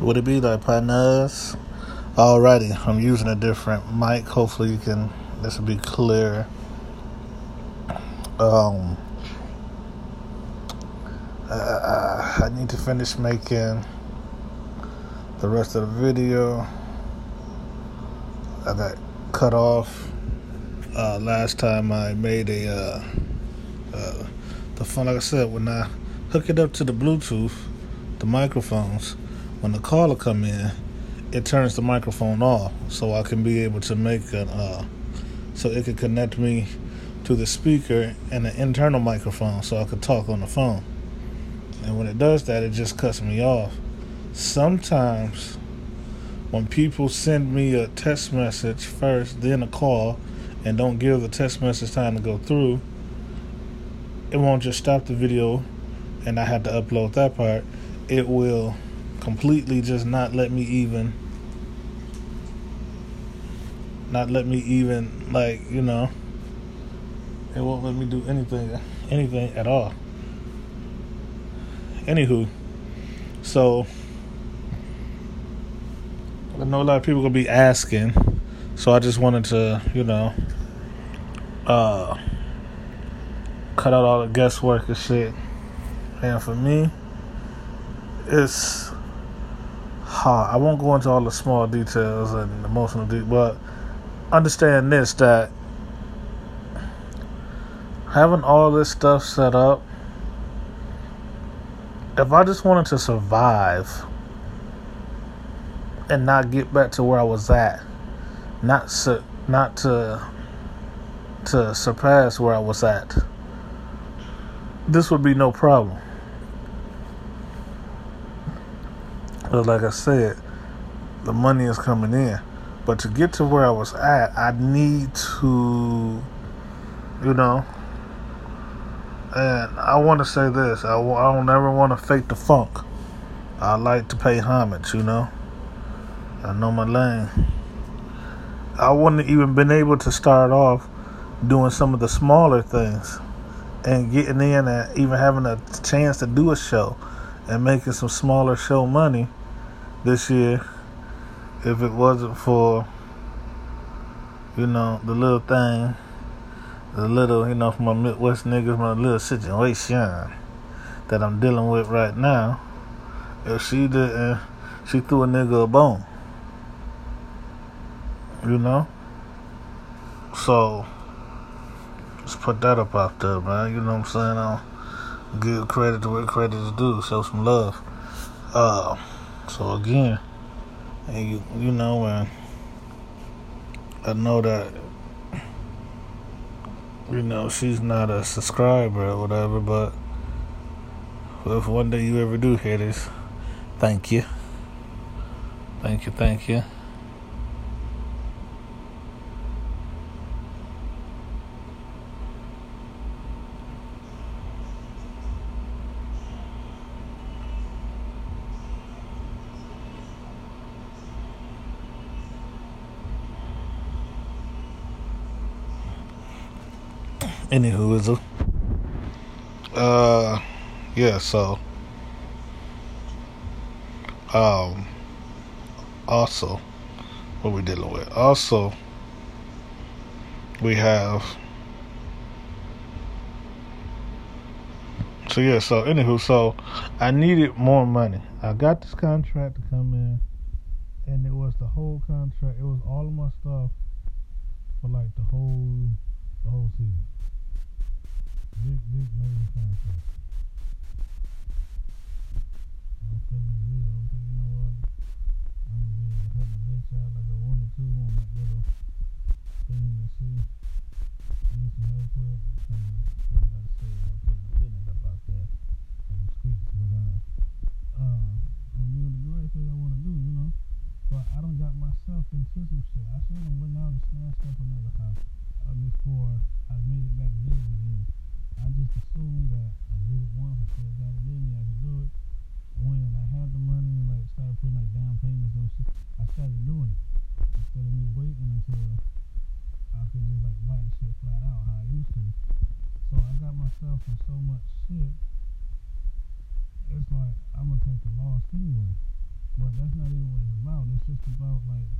Would it be like partners? Alrighty, I'm using a different mic. Hopefully, you can. This will be clear. Um, uh, I need to finish making the rest of the video. I got cut off uh, last time I made a uh, uh, the phone. Like I said, when I hook it up to the Bluetooth, the microphones when the caller come in, it turns the microphone off, so I can be able to make an uh, so it could connect me to the speaker and an internal microphone, so I could talk on the phone. And when it does that, it just cuts me off. Sometimes when people send me a text message first, then a call, and don't give the text message time to go through, it won't just stop the video and I have to upload that part. It will completely just not let me even not let me even like you know it won't let me do anything anything at all. Anywho so i know a lot of people gonna be asking so i just wanted to you know uh cut out all the guesswork and shit. And for me it's I won't go into all the small details and emotional details, but understand this that having all this stuff set up, if I just wanted to survive and not get back to where I was at, not su- not to to surpass where I was at, this would be no problem. But like I said, the money is coming in. But to get to where I was at, I need to, you know, and I want to say this I, I don't ever want to fake the funk. I like to pay homage, you know. I know my lane. I wouldn't even been able to start off doing some of the smaller things and getting in and even having a chance to do a show and making some smaller show money this year if it wasn't for you know the little thing the little you know from my midwest niggas my little situation that i'm dealing with right now. If she didn't she threw a nigga a bone you know? So let's put that up out there man. You know what i'm saying? I'll give credit to where credit is due show some love uh so again, and you you know, and I know that you know she's not a subscriber or whatever, but if one day you ever do hear this, thank you, thank you, thank you. Anywho, is uh, yeah. So, um, also, what we're dealing with? Also, we have. So yeah. So anywho, so I needed more money. I got this contract to come in, and it was the whole contract. It was all of my stuff for like the whole the whole season big, big major contract. Myself in so much shit. It's like I'm gonna take the loss anyway. But that's not even what it's about. It's just about like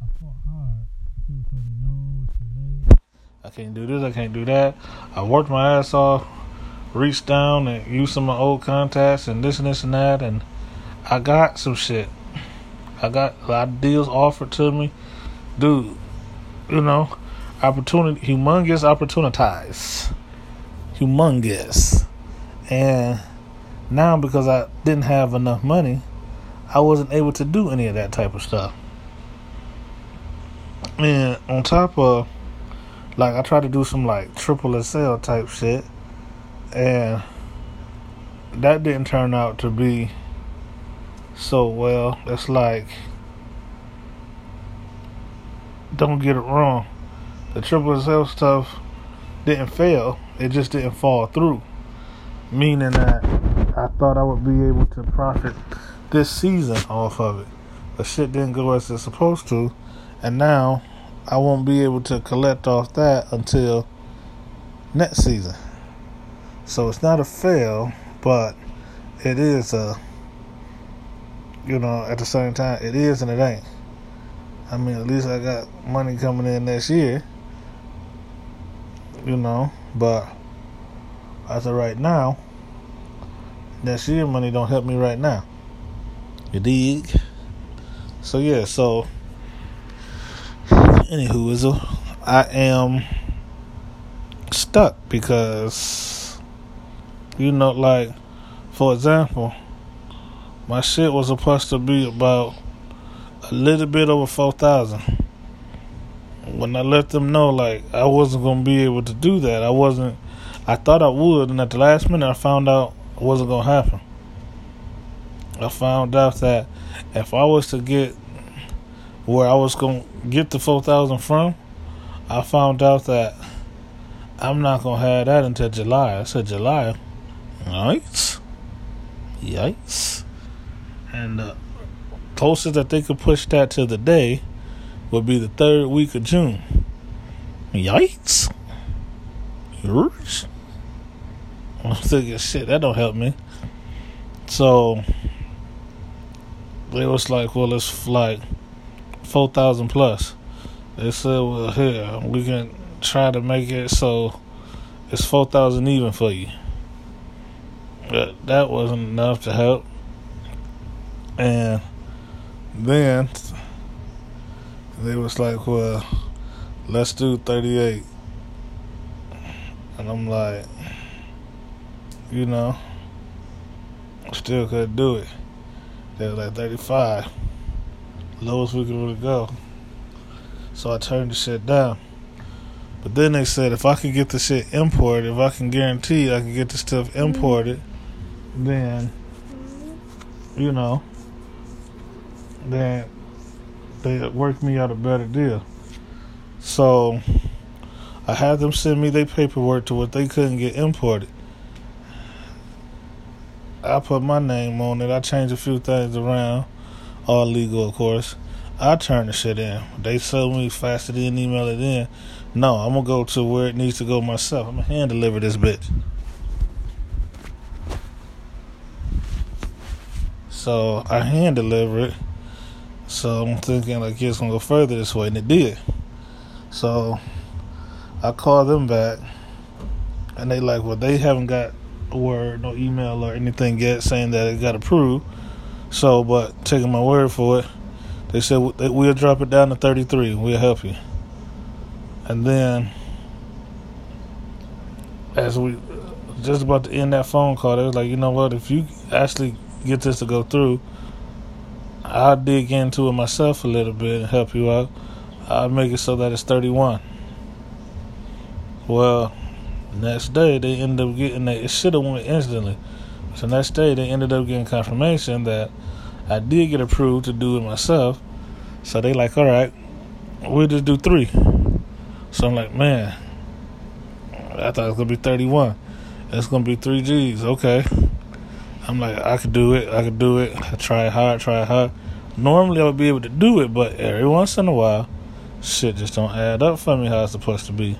I fought hard. People told me no, it's too late. I can't do this. I can't do that. I worked my ass off, reached down and used some of my old contacts and this and this and that, and I got some shit. I got a lot of deals offered to me, dude. You know, opportunity, humongous opportunities, humongous, and now because I didn't have enough money, I wasn't able to do any of that type of stuff. And on top of, like, I tried to do some like triple SL type shit, and that didn't turn out to be so well. It's like, don't get it wrong, the triple SL stuff didn't fail, it just didn't fall through. Meaning that I thought I would be able to profit this season off of it. But shit didn't go as it's supposed to, and now I won't be able to collect off that until next season. So it's not a fail, but it is a, you know, at the same time, it is and it ain't. I mean, at least I got money coming in next year, you know, but as of right now, that year money don't help me right now. You dig? So yeah, so anywho, is I am stuck because you know, like for example, my shit was supposed to be about a little bit over four thousand. When I let them know, like I wasn't gonna be able to do that, I wasn't. I thought I would, and at the last minute, I found out it wasn't gonna happen. I found out that if I was to get where I was to get the 4000 from, I found out that I'm not to have that until July. I said, July? Yikes. Yikes. And the closest that they could push that to the day would be the third week of June. Yikes. Yours? I'm thinking, shit, that don't help me. So it was like, well, it's like four thousand plus. They said, well, here we can try to make it so it's four thousand even for you. But that wasn't enough to help. And then they was like, well, let's do thirty eight. And I'm like, you know, still couldn't do it. They were like 35. Lowest we could really go. So I turned the shit down. But then they said if I could get the shit imported, if I can guarantee I can get the stuff mm-hmm. imported, then you know, then they worked me out a better deal. So I had them send me their paperwork to what they couldn't get imported. I put my name on it. I changed a few things around, all legal, of course. I turned the shit in. They told me faster than email it in. No, I'm gonna go to where it needs to go myself. I'm gonna hand deliver this bitch. So I hand deliver it. So I'm thinking like it's gonna go further this way, and it did. So I called them back, and they like, well, they haven't got a word, no email or anything yet saying that it got approved. So, but taking my word for it, they said we'll drop it down to 33. We'll help you. And then, as we just about to end that phone call, they was like, you know what? If you actually get this to go through, I'll dig into it myself a little bit and help you out. I'll make it so that it's 31. Well, Next day, they end up getting that. It should have went instantly. So next day, they ended up getting confirmation that I did get approved to do it myself. So they like, all right, we'll just do three. So I'm like, man, I thought it was gonna be 31. It's gonna be three G's. Okay. I'm like, I could do it. I could do it. I try hard, try hard. Normally I would be able to do it, but every once in a while, shit just don't add up for me how it's supposed to be.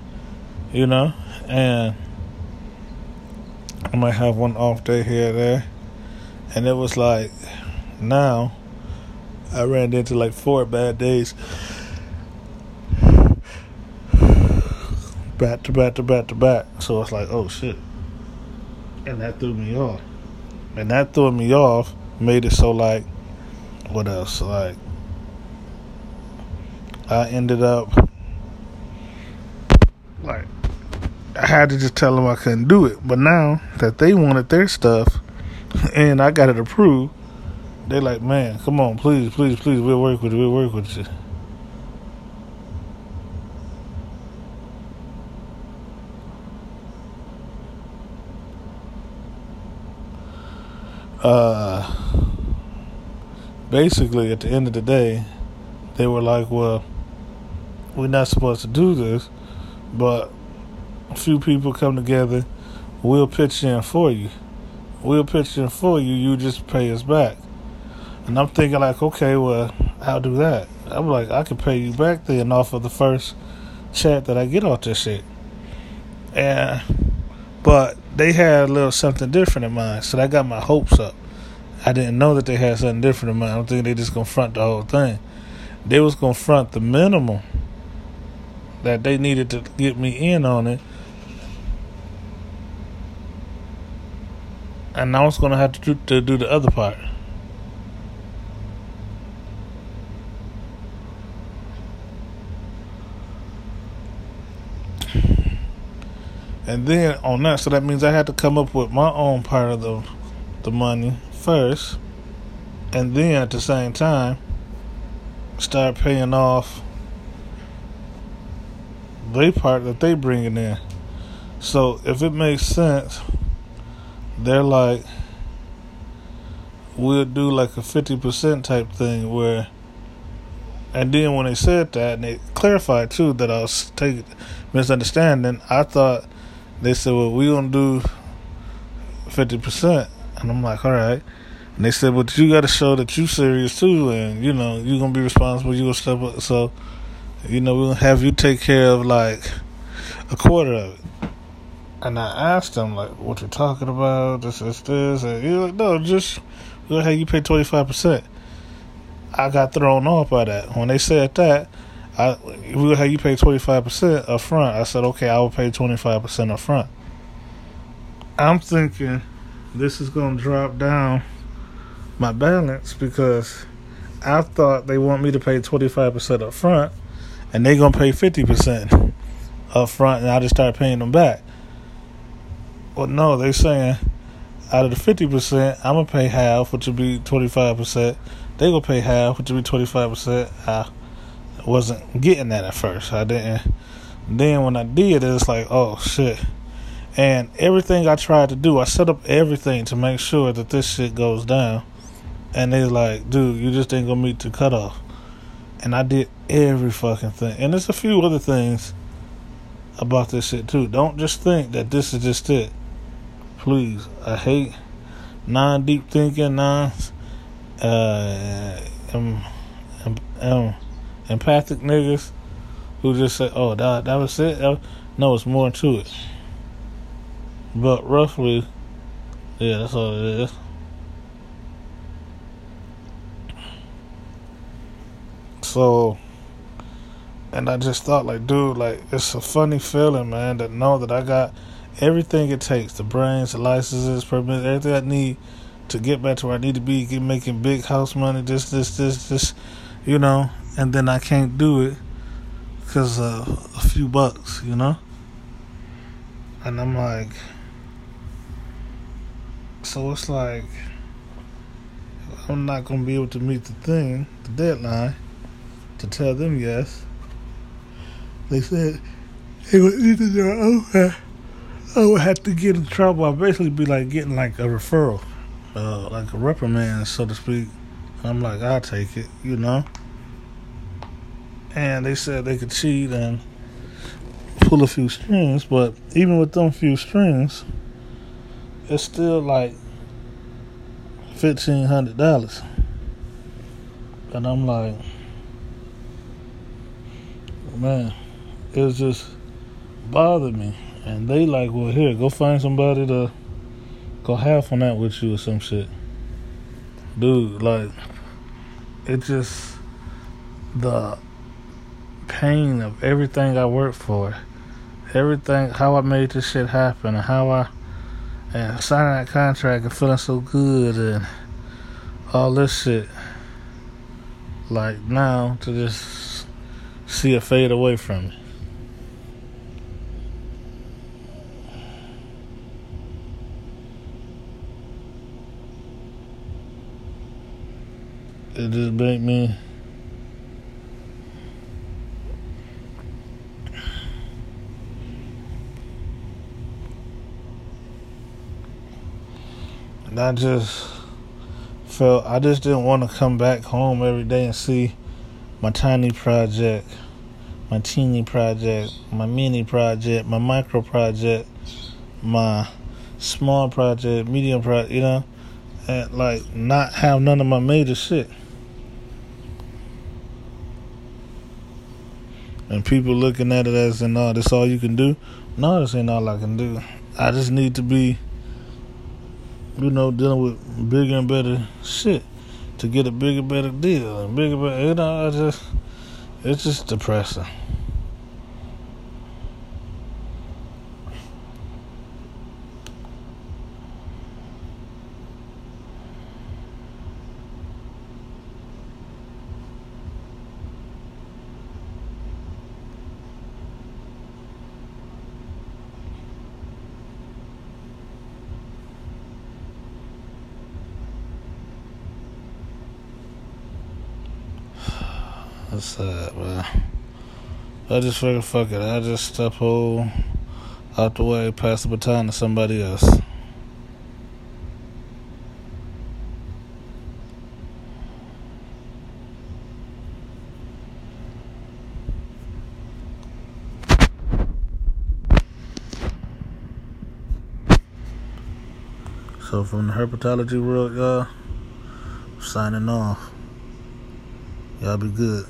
You know? and I might have one off day here or there. And it was like now I ran into like four bad days. Back to back to back to back. So it's like, oh shit. And that threw me off. And that threw me off, made it so like, what else? Like, I ended up, like, I had to just tell them I couldn't do it. But now that they wanted their stuff and I got it approved, they like, man, come on, please, please, please, we'll work with you, we'll work with you. Uh, basically, at the end of the day, they were like, well, we're not supposed to do this, but a few people come together, we'll pitch in for you. We'll pitch in for you, you just pay us back. And I'm thinking like, okay, well, I'll do that. I'm like, I can pay you back then off of the first chat that I get off this shit. And but they had a little something different in mind, so that got my hopes up. I didn't know that they had something different in mind. I don't think they just gonna front the whole thing. They was gonna front the minimum that they needed to get me in on it. And I was gonna have to do, to do the other part. And then on that, so that means I had to come up with my own part of the the money first, and then at the same time start paying off they part that they bringing in. So if it makes sense, they're like, we'll do like a fifty percent type thing where. And then when they said that, and they clarified too that I was taking misunderstanding, I thought they said, "Well, we gonna do fifty percent," and I'm like, "All right." And they said, "But you got to show that you serious too, and you know you're gonna be responsible. You gonna step up." So you know, we're going to have you take care of like a quarter of it. And I asked them, like, what you're talking about, this, is this. And he was like, no, just, have you pay 25%. I got thrown off by that. When they said that, I, we'll you pay 25% up front. I said, okay, I will pay 25% up front. I'm thinking this is to drop down my balance because I thought they want me to pay 25% up front and they're gonna pay fifty percent up front, and I just start paying them back. Well, no, they're saying out of the fifty percent, I'm gonna pay half, which would be twenty five percent. They gonna pay half, which would be twenty five percent. Wasn't getting that at first. I didn't. Then when I did, it's like, oh shit. And everything I tried to do, I set up everything to make sure that this shit goes down. And they're like, dude, you just ain't gonna meet the cutoff and I did every fucking thing. And there's a few other things about this shit too. Don't just think that this is just it. Please, I hate non deep thinking, non uh, um, um, empathic niggas who just say, "Oh, that that was it." No, it's more to it. But roughly, yeah, that's all it is. So, and I just thought, like, dude, like, it's a funny feeling, man, to know that I got everything it takes the brains, the licenses, permits, everything I need to get back to where I need to be, get making big house money, this, this, this, this, you know, and then I can't do it because a few bucks, you know? And I'm like, so it's like, I'm not going to be able to meet the thing, the deadline to tell them yes. They said it was either their own. I would have to get in trouble. I'd basically be like getting like a referral, uh, like a reprimand, so to speak. I'm like, I'll take it, you know. And they said they could cheat and pull a few strings, but even with them few strings, it's still like fifteen hundred dollars. And I'm like, man, it just bothered me. And they like, well, here, go find somebody to go half on that with you or some shit. Dude, like, it just the pain of everything I worked for, everything how I made this shit happen, and how I and signing that contract and feeling so good and all this shit. Like now to just see it fade away from me. It just made me and I just felt I just didn't want to come back home every day and see my tiny project, my teeny project, my mini project, my micro project, my small project, medium project, you know, and like not have none of my major shit. And people looking at it as, no, this all you can do. No, this ain't all I can do. I just need to be you know, dealing with bigger and better shit to get a bigger, better deal and bigger, better. You know, I just it's just depressing. That's sad, man. I just figured, fuck it. I just step whole out the way, pass the baton to somebody else. So from the herpetology world, y'all, signing off. Y'all be good.